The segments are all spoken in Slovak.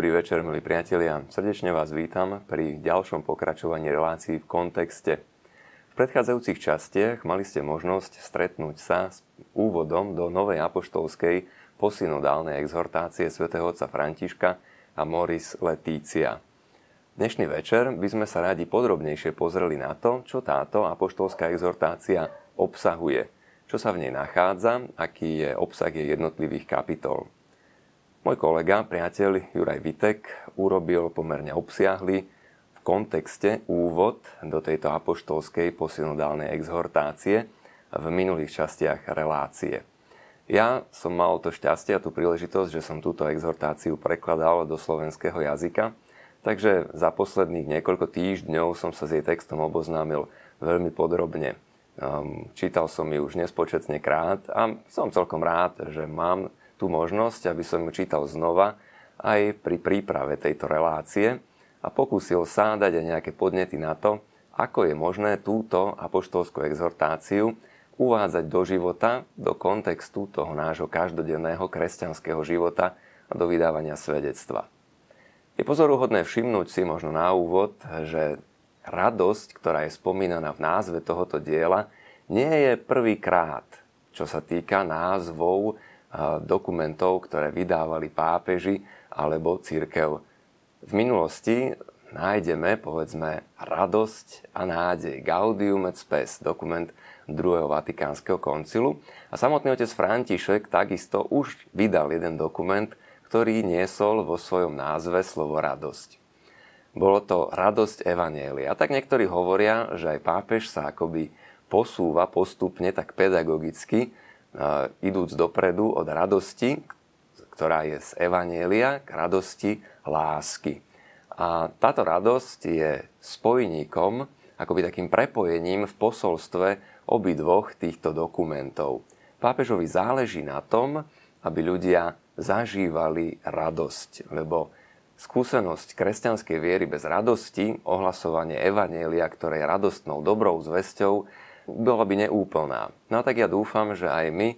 Dobrý večer, milí priatelia. Srdečne vás vítam pri ďalšom pokračovaní relácií v kontexte. V predchádzajúcich častiach mali ste možnosť stretnúť sa s úvodom do novej apoštolskej posynodálnej exhortácie svätého otca Františka a Moris Letícia. Dnešný večer by sme sa radi podrobnejšie pozreli na to, čo táto apoštolská exhortácia obsahuje, čo sa v nej nachádza, aký je obsah jej jednotlivých kapitol. Môj kolega, priateľ Juraj Vitek urobil pomerne obsiahly v kontexte úvod do tejto apoštolskej posynodálnej exhortácie v minulých častiach relácie. Ja som mal to šťastie a tú príležitosť, že som túto exhortáciu prekladal do slovenského jazyka, takže za posledných niekoľko týždňov som sa s jej textom oboznámil veľmi podrobne. Um, čítal som ju už nespočetne krát a som celkom rád, že mám tú možnosť, aby som ju čítal znova aj pri príprave tejto relácie a pokúsil sa dať aj nejaké podnety na to, ako je možné túto apoštolskú exhortáciu uvádzať do života, do kontextu toho nášho každodenného kresťanského života a do vydávania svedectva. Je pozoruhodné všimnúť si možno na úvod, že radosť, ktorá je spomínaná v názve tohoto diela, nie je prvýkrát, čo sa týka názvov dokumentov, ktoré vydávali pápeži alebo církev. V minulosti nájdeme, povedzme, radosť a nádej. Gaudium et spes, dokument druhého Vatikánskeho koncilu. A samotný otec František takisto už vydal jeden dokument, ktorý niesol vo svojom názve slovo radosť. Bolo to radosť Evanielia. A tak niektorí hovoria, že aj pápež sa akoby posúva postupne tak pedagogicky idúc dopredu od radosti, ktorá je z Evanielia, k radosti lásky. A táto radosť je spojníkom, akoby takým prepojením v posolstve obidvoch týchto dokumentov. Pápežovi záleží na tom, aby ľudia zažívali radosť, lebo skúsenosť kresťanskej viery bez radosti, ohlasovanie Evanielia, ktoré je radostnou dobrou zväzťou, bola by neúplná. No a tak ja dúfam, že aj my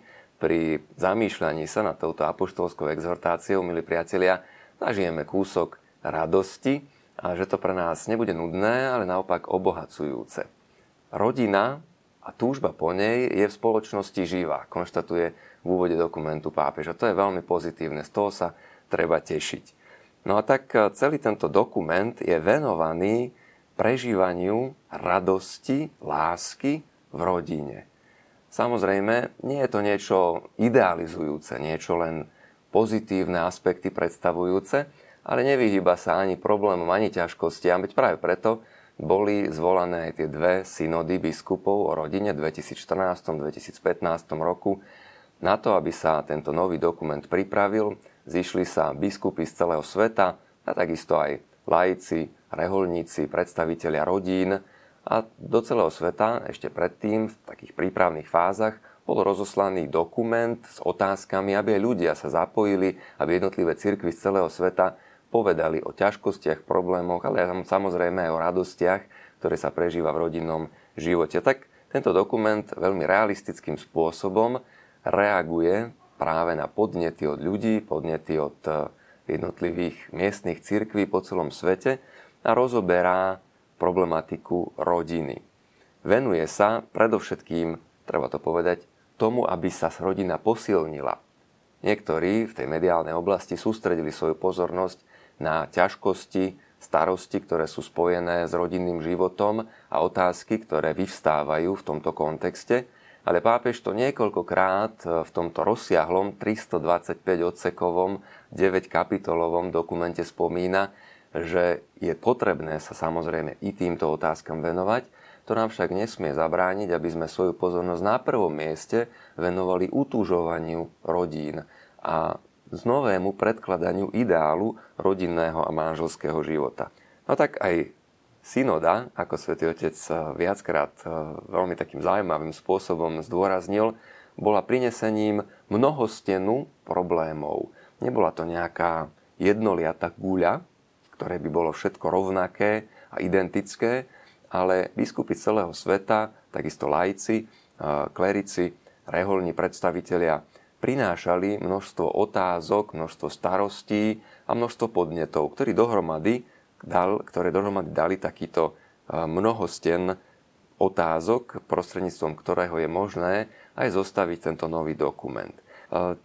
pri zamýšľaní sa nad touto apoštolskou exhortáciou, milí priatelia, zažijeme kúsok radosti a že to pre nás nebude nudné, ale naopak obohacujúce. Rodina a túžba po nej je v spoločnosti živá, konštatuje v úvode dokumentu pápeža. To je veľmi pozitívne, z toho sa treba tešiť. No a tak celý tento dokument je venovaný prežívaniu radosti, lásky v rodine. Samozrejme, nie je to niečo idealizujúce, niečo len pozitívne aspekty predstavujúce, ale nevyhýba sa ani problémom, ani ťažkostiam, veď práve preto boli zvolané aj tie dve synody biskupov o rodine v 2014-2015 roku. Na to, aby sa tento nový dokument pripravil, zišli sa biskupy z celého sveta a takisto aj laici, reholníci, predstavitelia rodín, a do celého sveta ešte predtým v takých prípravných fázach bol rozoslaný dokument s otázkami, aby aj ľudia sa zapojili, aby jednotlivé cirkvy z celého sveta povedali o ťažkostiach, problémoch, ale samozrejme aj o radostiach, ktoré sa prežíva v rodinnom živote. Tak tento dokument veľmi realistickým spôsobom reaguje práve na podnety od ľudí, podnety od eh, jednotlivých miestnych cirkví po celom svete a rozoberá problematiku rodiny. Venuje sa predovšetkým, treba to povedať, tomu, aby sa rodina posilnila. Niektorí v tej mediálnej oblasti sústredili svoju pozornosť na ťažkosti, starosti, ktoré sú spojené s rodinným životom a otázky, ktoré vyvstávajú v tomto kontexte, ale pápež to niekoľkokrát v tomto rozsiahlom 325 odsekovom 9 kapitolovom dokumente spomína, že je potrebné sa samozrejme i týmto otázkam venovať, to nám však nesmie zabrániť, aby sme svoju pozornosť na prvom mieste venovali utúžovaniu rodín a znovému predkladaniu ideálu rodinného a manželského života. No tak aj synoda, ako svätý Otec viackrát e, veľmi takým zaujímavým spôsobom zdôraznil, bola prinesením mnohostenu problémov. Nebola to nejaká jednoliata guľa, ktoré by bolo všetko rovnaké a identické, ale biskupy celého sveta, takisto laici, klerici, reholní predstavitelia prinášali množstvo otázok, množstvo starostí a množstvo podnetov, ktorý dohromady dal, ktoré dohromady dali takýto mnohosten otázok, prostredníctvom ktorého je možné aj zostaviť tento nový dokument.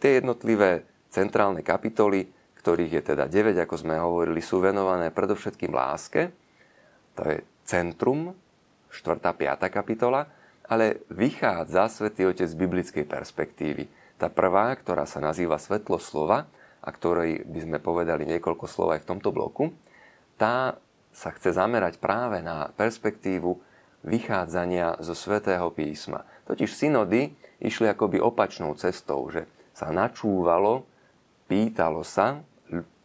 Tie jednotlivé centrálne kapitoly, ktorých je teda 9, ako sme hovorili, sú venované predovšetkým láske. To je centrum, 4. 5. kapitola, ale vychádza Svetý Otec z biblickej perspektívy. Tá prvá, ktorá sa nazýva Svetlo slova, a ktorej by sme povedali niekoľko slov aj v tomto bloku, tá sa chce zamerať práve na perspektívu vychádzania zo svätého písma. Totiž synody išli akoby opačnou cestou, že sa načúvalo, pýtalo sa,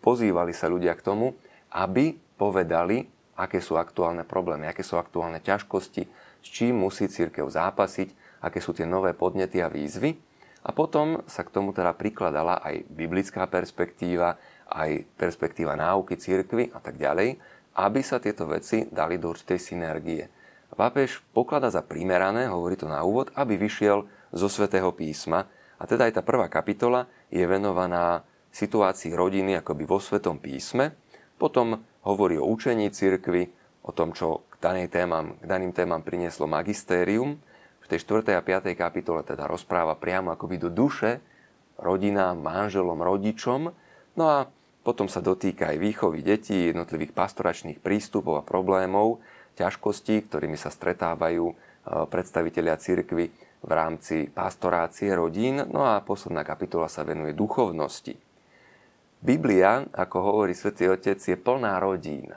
pozývali sa ľudia k tomu, aby povedali, aké sú aktuálne problémy, aké sú aktuálne ťažkosti, s čím musí církev zápasiť, aké sú tie nové podnety a výzvy. A potom sa k tomu teda prikladala aj biblická perspektíva, aj perspektíva náuky církvy a tak ďalej, aby sa tieto veci dali do určitej synergie. Pápež pokladá za primerané, hovorí to na úvod, aby vyšiel zo svätého písma. A teda aj tá prvá kapitola je venovaná situácii rodiny akoby vo svetom písme. Potom hovorí o učení cirkvy, o tom, čo k, danej témam, k daným témam prinieslo magistérium. V tej 4. a 5. kapitole teda rozpráva priamo akoby do duše rodinám, manželom, rodičom. No a potom sa dotýka aj výchovy detí, jednotlivých pastoračných prístupov a problémov, ťažkostí, ktorými sa stretávajú e, predstavitelia cirkvy v rámci pastorácie rodín. No a posledná kapitola sa venuje duchovnosti. Biblia, ako hovorí svätý Otec, je plná rodín.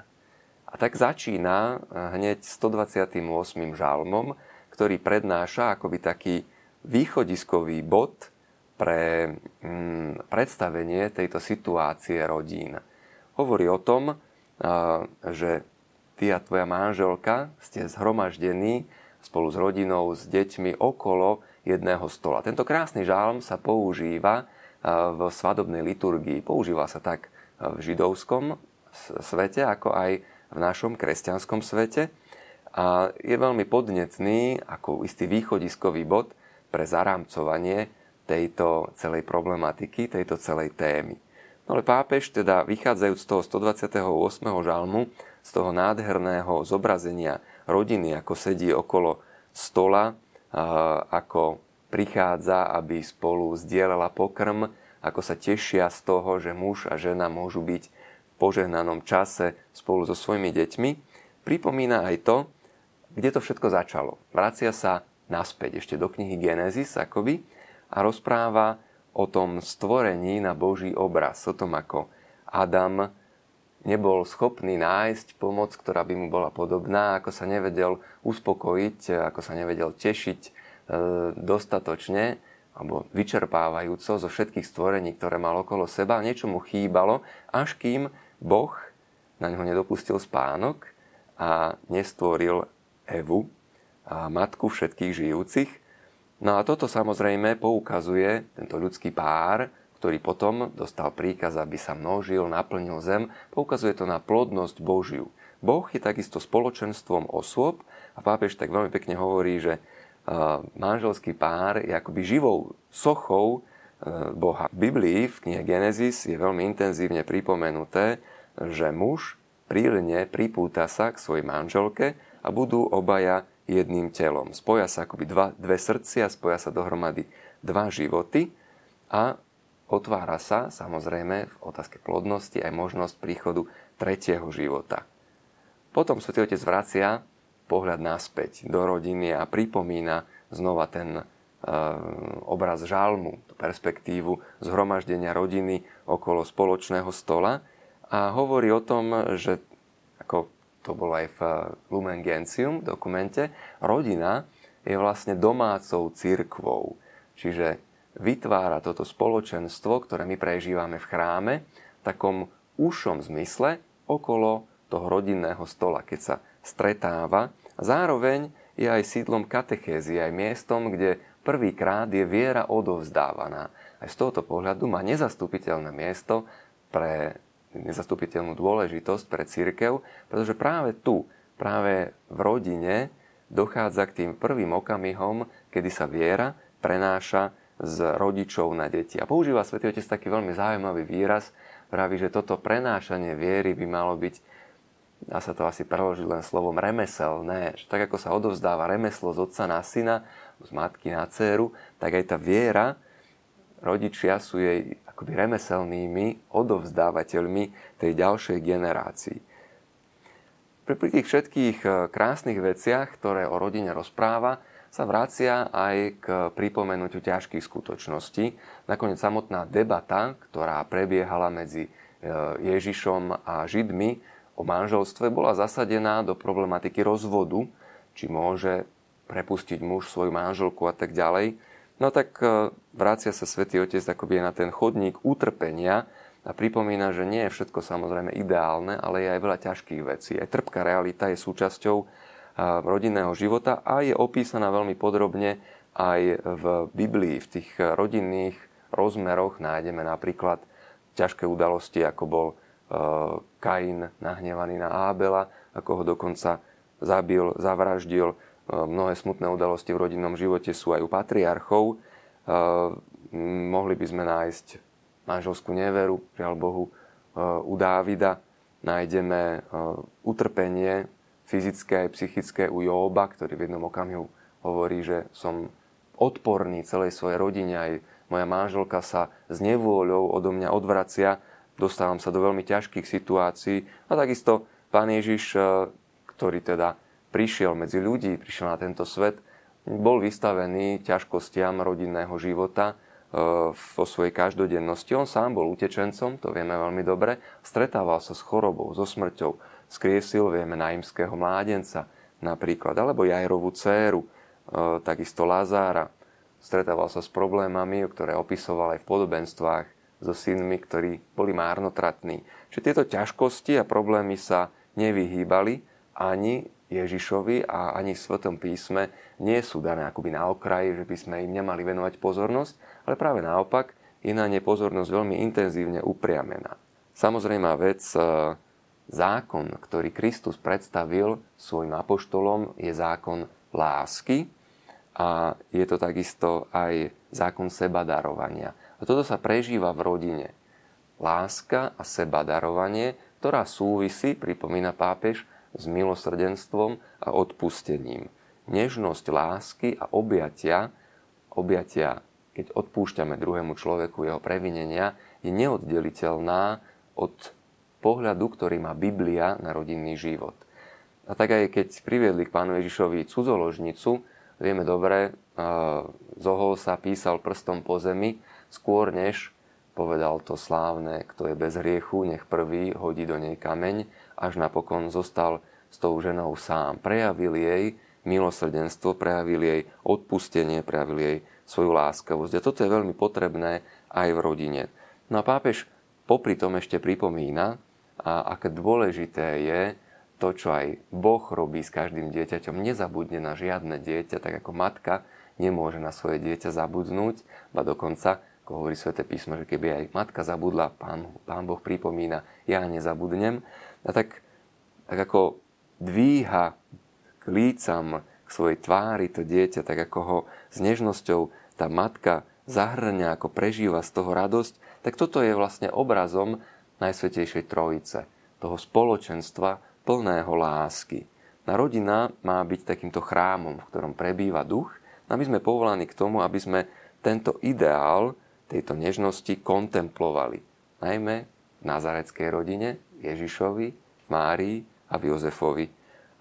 A tak začína e, hneď 128. žalmom, ktorý prednáša akoby taký východiskový bod pre mm, predstavenie tejto situácie rodín. Hovorí o tom, že ty a tvoja manželka ste zhromaždení spolu s rodinou, s deťmi okolo jedného stola. Tento krásny žálm sa používa v svadobnej liturgii. Používa sa tak v židovskom svete, ako aj v našom kresťanskom svete. A je veľmi podnetný ako istý východiskový bod pre zarámcovanie tejto celej problematiky, tejto celej témy. No ale pápež, teda vychádzajúc z toho 128. žalmu, z toho nádherného zobrazenia rodiny, ako sedí okolo stola, ako prichádza, aby spolu zdieľala pokrm, ako sa tešia z toho, že muž a žena môžu byť v požehnanom čase spolu so svojimi deťmi, pripomína aj to, kde to všetko začalo. Vracia sa naspäť ešte do knihy Genesis akoby a rozpráva o tom stvorení na Boží obraz, o tom, ako Adam nebol schopný nájsť pomoc, ktorá by mu bola podobná, ako sa nevedel uspokojiť, ako sa nevedel tešiť dostatočne alebo vyčerpávajúco zo všetkých stvorení, ktoré mal okolo seba. Niečo mu chýbalo, až kým Boh na ňo nedopustil spánok a nestvoril Evu, a matku všetkých žijúcich, No a toto samozrejme poukazuje tento ľudský pár, ktorý potom dostal príkaz, aby sa množil, naplnil zem, poukazuje to na plodnosť Božiu. Boh je takisto spoločenstvom osôb a pápež tak veľmi pekne hovorí, že manželský pár je akoby živou sochou Boha. V Biblii, v knihe Genesis, je veľmi intenzívne pripomenuté, že muž prílne pripúta sa k svojej manželke a budú obaja jedným telom. Spoja sa akoby dva, dve srdcia, spoja sa dohromady dva životy a otvára sa samozrejme v otázke plodnosti aj možnosť príchodu tretieho života. Potom Svetý Otec vracia pohľad naspäť do rodiny a pripomína znova ten e, obraz žalmu, perspektívu zhromaždenia rodiny okolo spoločného stola a hovorí o tom, že ako to bolo aj v Lumen Gentium dokumente, rodina je vlastne domácou církvou. Čiže vytvára toto spoločenstvo, ktoré my prežívame v chráme, v takom úšom zmysle okolo toho rodinného stola, keď sa stretáva. Zároveň je aj sídlom katechézy, aj miestom, kde prvýkrát je viera odovzdávaná. Aj z tohoto pohľadu má nezastupiteľné miesto pre nezastupiteľnú dôležitosť pre církev, pretože práve tu, práve v rodine dochádza k tým prvým okamihom, kedy sa viera prenáša z rodičov na deti. A používa svätý Otec taký veľmi zaujímavý výraz, praví, že toto prenášanie viery by malo byť, dá sa to asi preložiť len slovom remeselné, že tak ako sa odovzdáva remeslo z otca na syna, z matky na dceru, tak aj tá viera, rodičia sú jej akoby remeselnými odovzdávateľmi tej ďalšej generácii. Pri tých všetkých eh, krásnych veciach, ktoré o rodine rozpráva, sa vracia aj k pripomenutiu ťažkých skutočností. Nakoniec samotná debata, ktorá prebiehala medzi e, Ježišom a Židmi o manželstve, bola zasadená do problematiky rozvodu, či môže prepustiť muž svoju manželku a tak ďalej. No tak e, vracia sa svätý Otec akoby na ten chodník utrpenia a pripomína, že nie je všetko samozrejme ideálne, ale je aj veľa ťažkých vecí. Aj trpká realita je súčasťou rodinného života a je opísaná veľmi podrobne aj v Biblii. V tých rodinných rozmeroch nájdeme napríklad ťažké udalosti, ako bol e, Kain nahnevaný na Ábela, ako ho dokonca zabil, zavraždil. Mnohé smutné udalosti v rodinnom živote sú aj u patriarchov. Mohli by sme nájsť manželskú neveru, žiaľ Bohu, u Dávida. Nájdeme utrpenie fyzické aj psychické u Jóba, ktorý v jednom okamihu hovorí, že som odporný celej svojej rodine, aj moja manželka sa s nevôľou odo mňa odvracia, dostávam sa do veľmi ťažkých situácií. A takisto pán Ježiš, e, ktorý teda prišiel medzi ľudí, prišiel na tento svet, bol vystavený ťažkostiam rodinného života e, vo svojej každodennosti. On sám bol utečencom, to vieme veľmi dobre, stretával sa s chorobou, so smrťou skriesil, vieme, naimského mládenca napríklad, alebo Jajrovú dceru, e, takisto Lazára. Stretával sa s problémami, ktoré opisoval aj v podobenstvách so synmi, ktorí boli márnotratní. Čiže tieto ťažkosti a problémy sa nevyhýbali ani Ježišovi a ani v Svetom písme nie sú dané akoby na okraji, že by sme im nemali venovať pozornosť, ale práve naopak je na ne pozornosť veľmi intenzívne upriamená. Samozrejme vec, e, zákon, ktorý Kristus predstavil svojim apoštolom, je zákon lásky a je to takisto aj zákon sebadarovania. A toto sa prežíva v rodine. Láska a sebadarovanie, ktorá súvisí, pripomína pápež, s milosrdenstvom a odpustením. Nežnosť lásky a objatia, objatia, keď odpúšťame druhému človeku jeho previnenia, je neoddeliteľná od pohľadu, ktorý má Biblia na rodinný život. A tak aj keď priviedli k pánu Ježišovi cudzoložnicu, vieme dobre, Zohol sa písal prstom po zemi, skôr než povedal to slávne, kto je bez hriechu, nech prvý hodí do nej kameň, až napokon zostal s tou ženou sám. Prejavil jej milosrdenstvo, prejavil jej odpustenie, prejavil jej svoju láskavosť. A toto je veľmi potrebné aj v rodine. No a pápež popri tom ešte pripomína, a aké dôležité je to, čo aj Boh robí s každým dieťaťom. Nezabudne na žiadne dieťa, tak ako matka nemôže na svoje dieťa zabudnúť, ba dokonca, ako hovorí Svete písmo, že keby aj matka zabudla, pán, pán Boh pripomína, ja nezabudnem. A tak, tak ako dvíha k lícam, k svojej tvári to dieťa, tak ako ho s nežnosťou tá matka zahrňa, ako prežíva z toho radosť, tak toto je vlastne obrazom Najsvetejšej Trojice, toho spoločenstva plného lásky. Na rodina má byť takýmto chrámom, v ktorom prebýva duch, a my sme povolaní k tomu, aby sme tento ideál tejto nežnosti kontemplovali. Najmä v nazareckej rodine, Ježišovi, Márii a Jozefovi.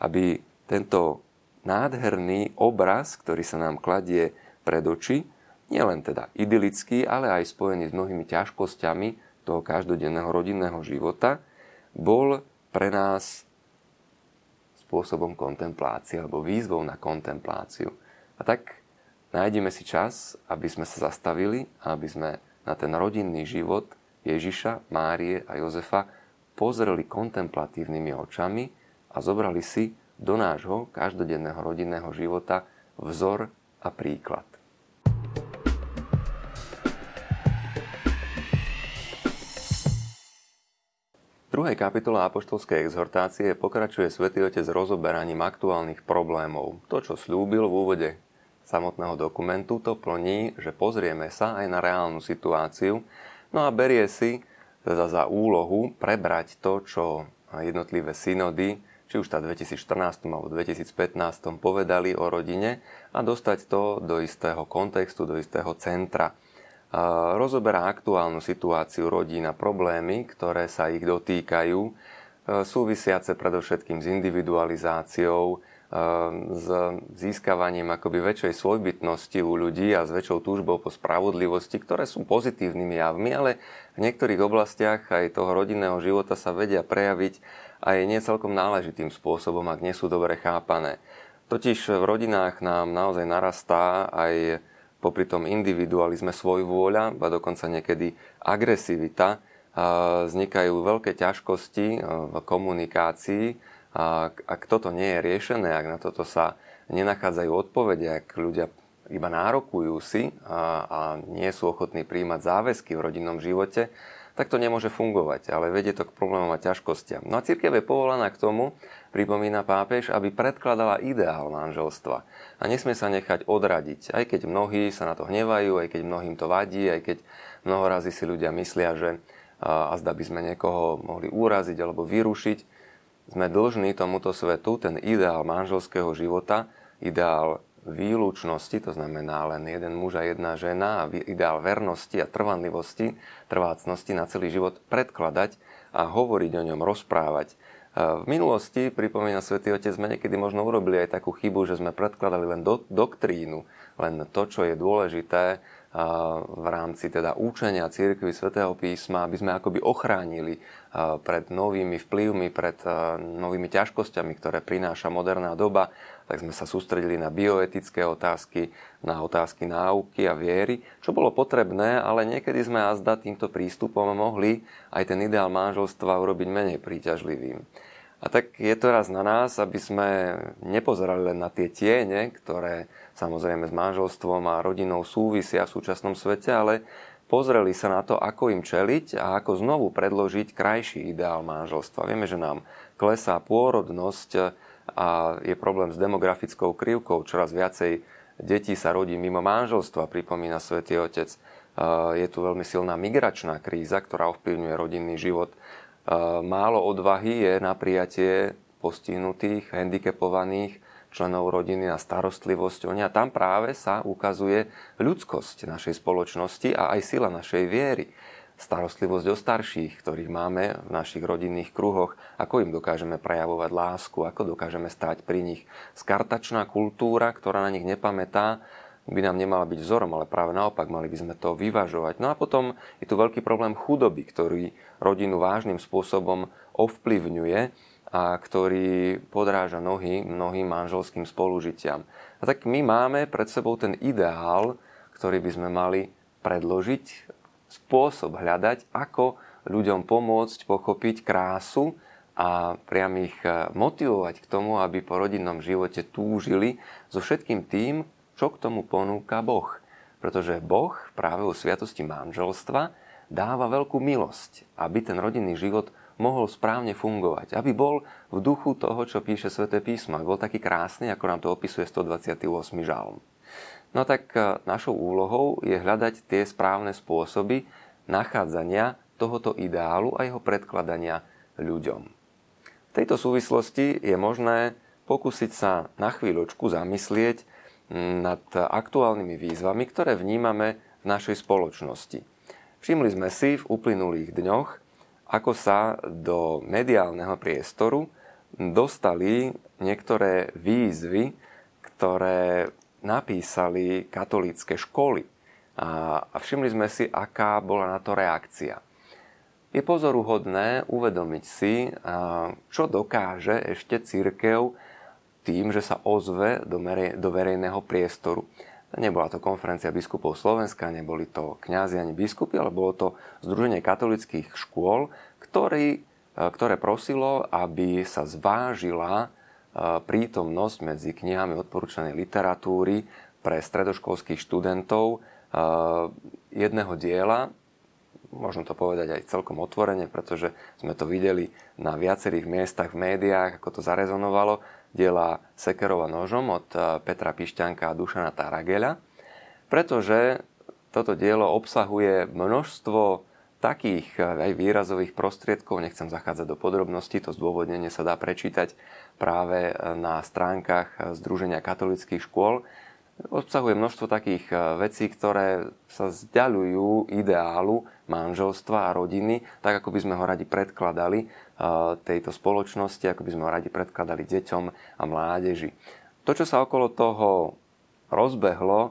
Aby tento nádherný obraz, ktorý sa nám kladie pred oči, nielen teda idylický, ale aj spojený s mnohými ťažkosťami, toho každodenného rodinného života, bol pre nás spôsobom kontemplácie alebo výzvou na kontempláciu. A tak nájdeme si čas, aby sme sa zastavili a aby sme na ten rodinný život Ježiša, Márie a Jozefa pozreli kontemplatívnymi očami a zobrali si do nášho každodenného rodinného života vzor a príklad. druhej kapitole apoštolskej exhortácie pokračuje svätý Otec rozoberaním aktuálnych problémov. To, čo slúbil v úvode samotného dokumentu to plní, že pozrieme sa aj na reálnu situáciu, no a berie si teda za úlohu prebrať to, čo jednotlivé synody, či už tá 2014 alebo 2015 povedali o rodine a dostať to do istého kontextu, do istého centra. Rozoberá aktuálnu situáciu rodín a problémy, ktoré sa ich dotýkajú, súvisiace predovšetkým s individualizáciou, s získavaním akoby väčšej svojbytnosti u ľudí a s väčšou túžbou po spravodlivosti, ktoré sú pozitívnymi javmi, ale v niektorých oblastiach aj toho rodinného života sa vedia prejaviť aj nie celkom náležitým spôsobom, ak nie sú dobre chápané. Totiž v rodinách nám naozaj narastá aj popri tom individualizme svoj vôľa, a dokonca niekedy agresivita, vznikajú veľké ťažkosti v komunikácii, a ak toto nie je riešené, ak na toto sa nenachádzajú odpovede, ak ľudia iba nárokujú si a, a nie sú ochotní príjmať záväzky v rodinnom živote, tak to nemôže fungovať, ale vedie to k problémom a ťažkostiam. No a církev je povolaná k tomu, pripomína pápež, aby predkladala ideál manželstva. A nesmie sa nechať odradiť, aj keď mnohí sa na to hnevajú, aj keď mnohým to vadí, aj keď mnoho si ľudia myslia, že a zda by sme niekoho mohli úraziť alebo vyrušiť sme dlžní tomuto svetu ten ideál manželského života, ideál výlučnosti, to znamená len jeden muž a jedna žena a ideál vernosti a trvanlivosti, trvácnosti na celý život predkladať a hovoriť o ňom, rozprávať. V minulosti, pripomína svätý Otec, sme niekedy možno urobili aj takú chybu, že sme predkladali len do, doktrínu, len to, čo je dôležité v rámci teda účenia církvy svätého písma, aby sme akoby ochránili pred novými vplyvmi, pred novými ťažkosťami, ktoré prináša moderná doba, tak sme sa sústredili na bioetické otázky, na otázky náuky a viery, čo bolo potrebné, ale niekedy sme azda týmto prístupom mohli aj ten ideál manželstva urobiť menej príťažlivým. A tak je to raz na nás, aby sme nepozerali len na tie tiene, ktoré samozrejme s manželstvom a rodinou súvisia v súčasnom svete, ale pozreli sa na to, ako im čeliť a ako znovu predložiť krajší ideál manželstva. Vieme, že nám klesá pôrodnosť a je problém s demografickou krivkou. Čoraz viacej detí sa rodí mimo manželstva, pripomína svätý Otec. Je tu veľmi silná migračná kríza, ktorá ovplyvňuje rodinný život málo odvahy je na prijatie postihnutých, handicapovaných členov rodiny a starostlivosť o ne. A tam práve sa ukazuje ľudskosť našej spoločnosti a aj sila našej viery. Starostlivosť o starších, ktorých máme v našich rodinných kruhoch, ako im dokážeme prejavovať lásku, ako dokážeme stať pri nich. Skartačná kultúra, ktorá na nich nepamätá, by nám nemala byť vzorom, ale práve naopak mali by sme to vyvažovať. No a potom je tu veľký problém chudoby, ktorý rodinu vážnym spôsobom ovplyvňuje a ktorý podráža nohy mnohým manželským spolužitiam. A tak my máme pred sebou ten ideál, ktorý by sme mali predložiť, spôsob hľadať, ako ľuďom pomôcť pochopiť krásu a priam ich motivovať k tomu, aby po rodinnom živote túžili so všetkým tým, čo k tomu ponúka Boh. Pretože Boh práve vo sviatosti manželstva dáva veľkú milosť, aby ten rodinný život mohol správne fungovať. Aby bol v duchu toho, čo píše sväté písmo. Aby bol taký krásny, ako nám to opisuje 128. žalm. No tak e, našou úlohou je hľadať tie správne spôsoby nachádzania tohoto ideálu a jeho predkladania ľuďom. V tejto súvislosti je možné pokúsiť sa na chvíľočku zamyslieť nad aktuálnymi výzvami, ktoré vnímame v našej spoločnosti. Všimli sme si v uplynulých dňoch, ako sa do mediálneho priestoru dostali niektoré výzvy, ktoré napísali katolícke školy. A všimli sme si, aká bola na to reakcia. Je pozoruhodné uvedomiť si, čo dokáže ešte církev tým, že sa ozve do, merej, do verejného priestoru. Nebola to konferencia biskupov Slovenska, neboli to kňazi ani biskupy, ale bolo to Združenie katolických škôl, ktorý, e, ktoré prosilo, aby sa zvážila e, prítomnosť medzi knihami odporúčanej literatúry pre stredoškolských študentov e, jedného diela, možno to povedať aj celkom otvorene, pretože sme to videli na viacerých miestach v médiách, ako to zarezonovalo, diela Sekerova nožom od eh, Petra Pišťanka a Dušana Tarageľa, pretože toto dielo obsahuje množstvo takých eh, aj výrazových prostriedkov, nechcem zachádzať do podrobností, to zdôvodnenie sa dá prečítať práve na stránkach Združenia katolických škôl, obsahuje množstvo takých e, vecí, ktoré sa zďaľujú ideálu manželstva a rodiny, tak ako by sme ho radi predkladali e, tejto spoločnosti, ako by sme ho radi predkladali deťom a mládeži. To, čo sa okolo toho rozbehlo, e,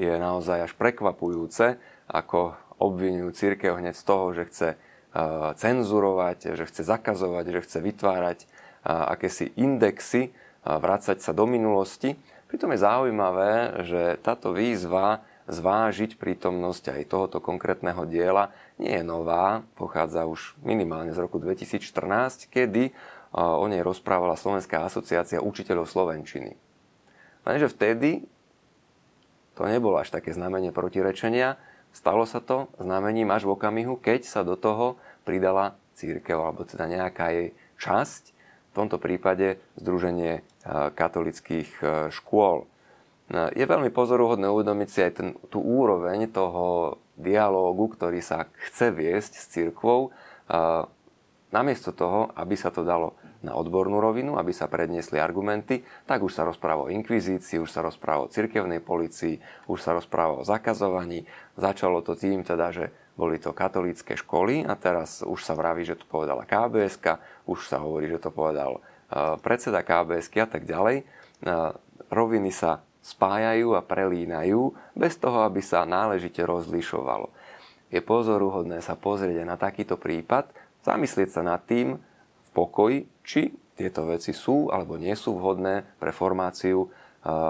je naozaj až prekvapujúce, ako obvinujú církev hneď z toho, že chce cenzurovať, že chce zakazovať, že chce vytvárať akési indexy, vrácať sa do minulosti. Pritom je zaujímavé, že táto výzva zvážiť prítomnosť aj tohoto konkrétneho diela nie je nová, pochádza už minimálne z roku 2014, kedy o nej rozprávala Slovenská asociácia učiteľov Slovenčiny. Lenže vtedy to nebolo až také znamenie protirečenia, stalo sa to znamením až v okamihu, keď sa do toho pridala církev, alebo teda nejaká jej časť, tomto prípade Združenie eh, katolických eh, škôl. No, je veľmi pozoruhodné uvedomiť si aj ten, tú úroveň toho dialógu, ktorý sa chce viesť s církvou, namiesto toho, aby sa to dalo na odbornú rovinu, aby sa predniesli argumenty, tak už sa rozpráva o inkvizícii, už sa rozpráva o cirkevnej policii, už sa rozpráva o zakazovaní. Začalo to tým teda, že boli to katolícke školy a teraz už sa vraví, že to povedala KBS, už sa hovorí, že to povedal e, predseda KBS a tak ďalej. E, roviny sa spájajú a prelínajú bez toho, aby sa náležite rozlišovalo. Je pozoruhodné sa pozrieť na takýto prípad, zamyslieť sa nad tým v pokoji, či tieto veci sú alebo nie sú vhodné pre formáciu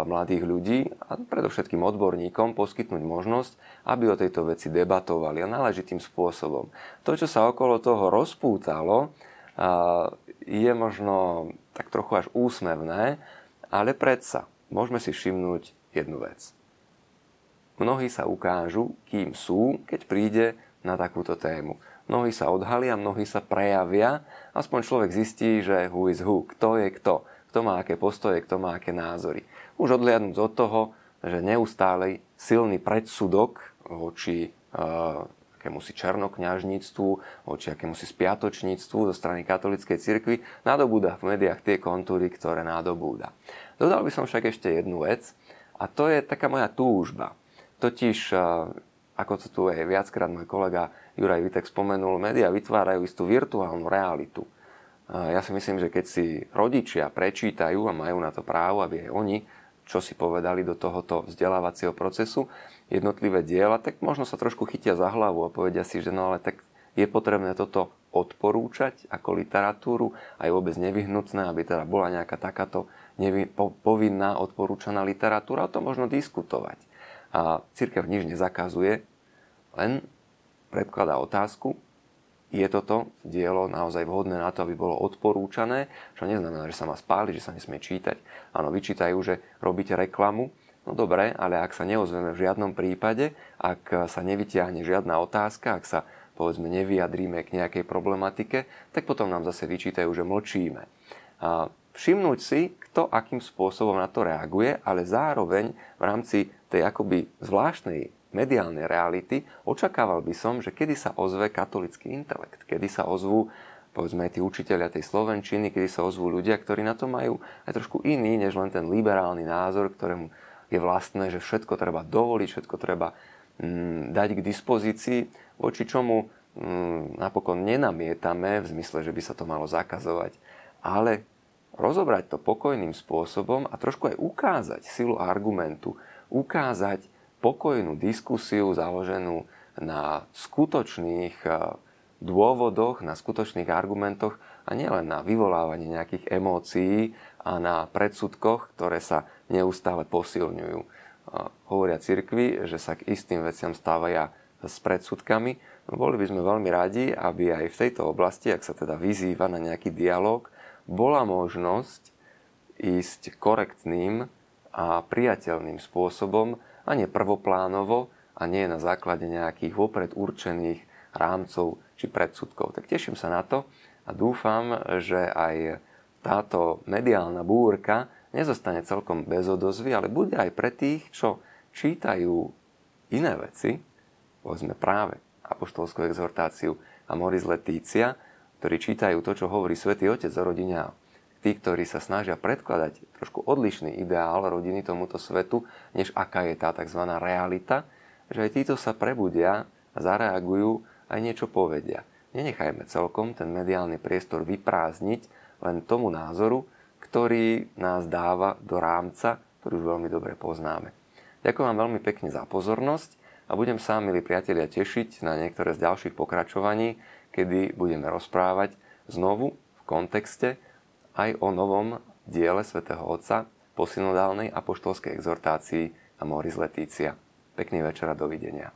mladých ľudí a predovšetkým odborníkom poskytnúť možnosť, aby o tejto veci debatovali a náležitým spôsobom. To, čo sa okolo toho rozpútalo, je možno tak trochu až úsmevné, ale predsa môžeme si všimnúť jednu vec. Mnohí sa ukážu, kým sú, keď príde na takúto tému. Mnohí sa odhalia, mnohí sa prejavia, aspoň človek zistí, že who is who, kto je kto, kto má aké postoje, kto má aké názory. Už odliadnúť od toho, že neustále silný predsudok voči uh, akémusi černokňažníctvu, voči akémusi spiatočníctvu zo strany katolíckej cirkvi, nadobúda v médiách tie kontúry, ktoré nadobúda. Dodal by som však ešte jednu vec, a to je taká moja túžba. Totiž, uh, ako to tu aj viackrát môj kolega Juraj Vitek spomenul, médiá vytvárajú istú virtuálnu realitu. Ja si myslím, že keď si rodičia prečítajú a majú na to právo, aby aj oni čo si povedali do tohoto vzdelávacieho procesu, jednotlivé diela, tak možno sa trošku chytia za hlavu a povedia si, že no ale tak je potrebné toto odporúčať ako literatúru a je vôbec nevyhnutné, aby teda bola nejaká takáto nevy, po, povinná odporúčaná literatúra, o tom možno diskutovať. A církev nič nezakazuje, len predkladá otázku, je toto dielo naozaj vhodné na to, aby bolo odporúčané, čo neznamená, že sa má spáliť, že sa nesmie čítať. Áno, vyčítajú, že robíte reklamu, no dobre, ale ak sa neozveme v žiadnom prípade, ak sa nevyťahne žiadna otázka, ak sa povedzme nevyjadríme k nejakej problematike, tak potom nám zase vyčítajú, že mlčíme. A všimnúť si, kto akým spôsobom na to reaguje, ale zároveň v rámci tej akoby zvláštnej mediálnej reality, očakával by som, že kedy sa ozve katolický intelekt, kedy sa ozvú povedzme aj tí učiteľia tej Slovenčiny, kedy sa ozvú ľudia, ktorí na to majú aj trošku iný, než len ten liberálny názor, ktorému je vlastné, že všetko treba dovoliť, všetko treba mm, dať k dispozícii, voči čomu mm, napokon nenamietame v zmysle, že by sa to malo zakazovať, ale rozobrať to pokojným spôsobom a trošku aj ukázať silu argumentu, ukázať pokojnú diskusiu založenú na skutočných eh, dôvodoch, na skutočných argumentoch a nielen na vyvolávanie nejakých emócií a na predsudkoch, ktoré sa neustále posilňujú. Eh, hovoria cirkvi, že sa k istým veciam stávajú s predsudkami. Boli by sme veľmi radi, aby aj v tejto oblasti, ak sa teda vyzýva na nejaký dialog, bola možnosť ísť korektným a priateľným spôsobom a nie prvoplánovo a nie na základe nejakých vopred určených rámcov či predsudkov. Tak teším sa na to a dúfam, že aj táto mediálna búrka nezostane celkom bez odozvy, ale bude aj pre tých, čo čítajú iné veci, povedzme práve apoštolskú exhortáciu a Moris Letícia, ktorí čítajú to, čo hovorí Svätý Otec o rodine a tí, ktorí sa snažia predkladať trošku odlišný ideál rodiny tomuto svetu, než aká je tá tzv. realita, že aj títo sa prebudia a zareagujú aj niečo povedia. Nenechajme celkom ten mediálny priestor vyprázdniť len tomu názoru, ktorý nás dáva do rámca, ktorý už veľmi dobre poznáme. Ďakujem vám veľmi pekne za pozornosť a budem sa, milí priatelia, tešiť na niektoré z ďalších pokračovaní, kedy budeme rozprávať znovu v kontexte aj o novom diele svätého Otca po synodálnej apoštolskej exhortácii Amoris Letícia. Pekný večer a dovidenia.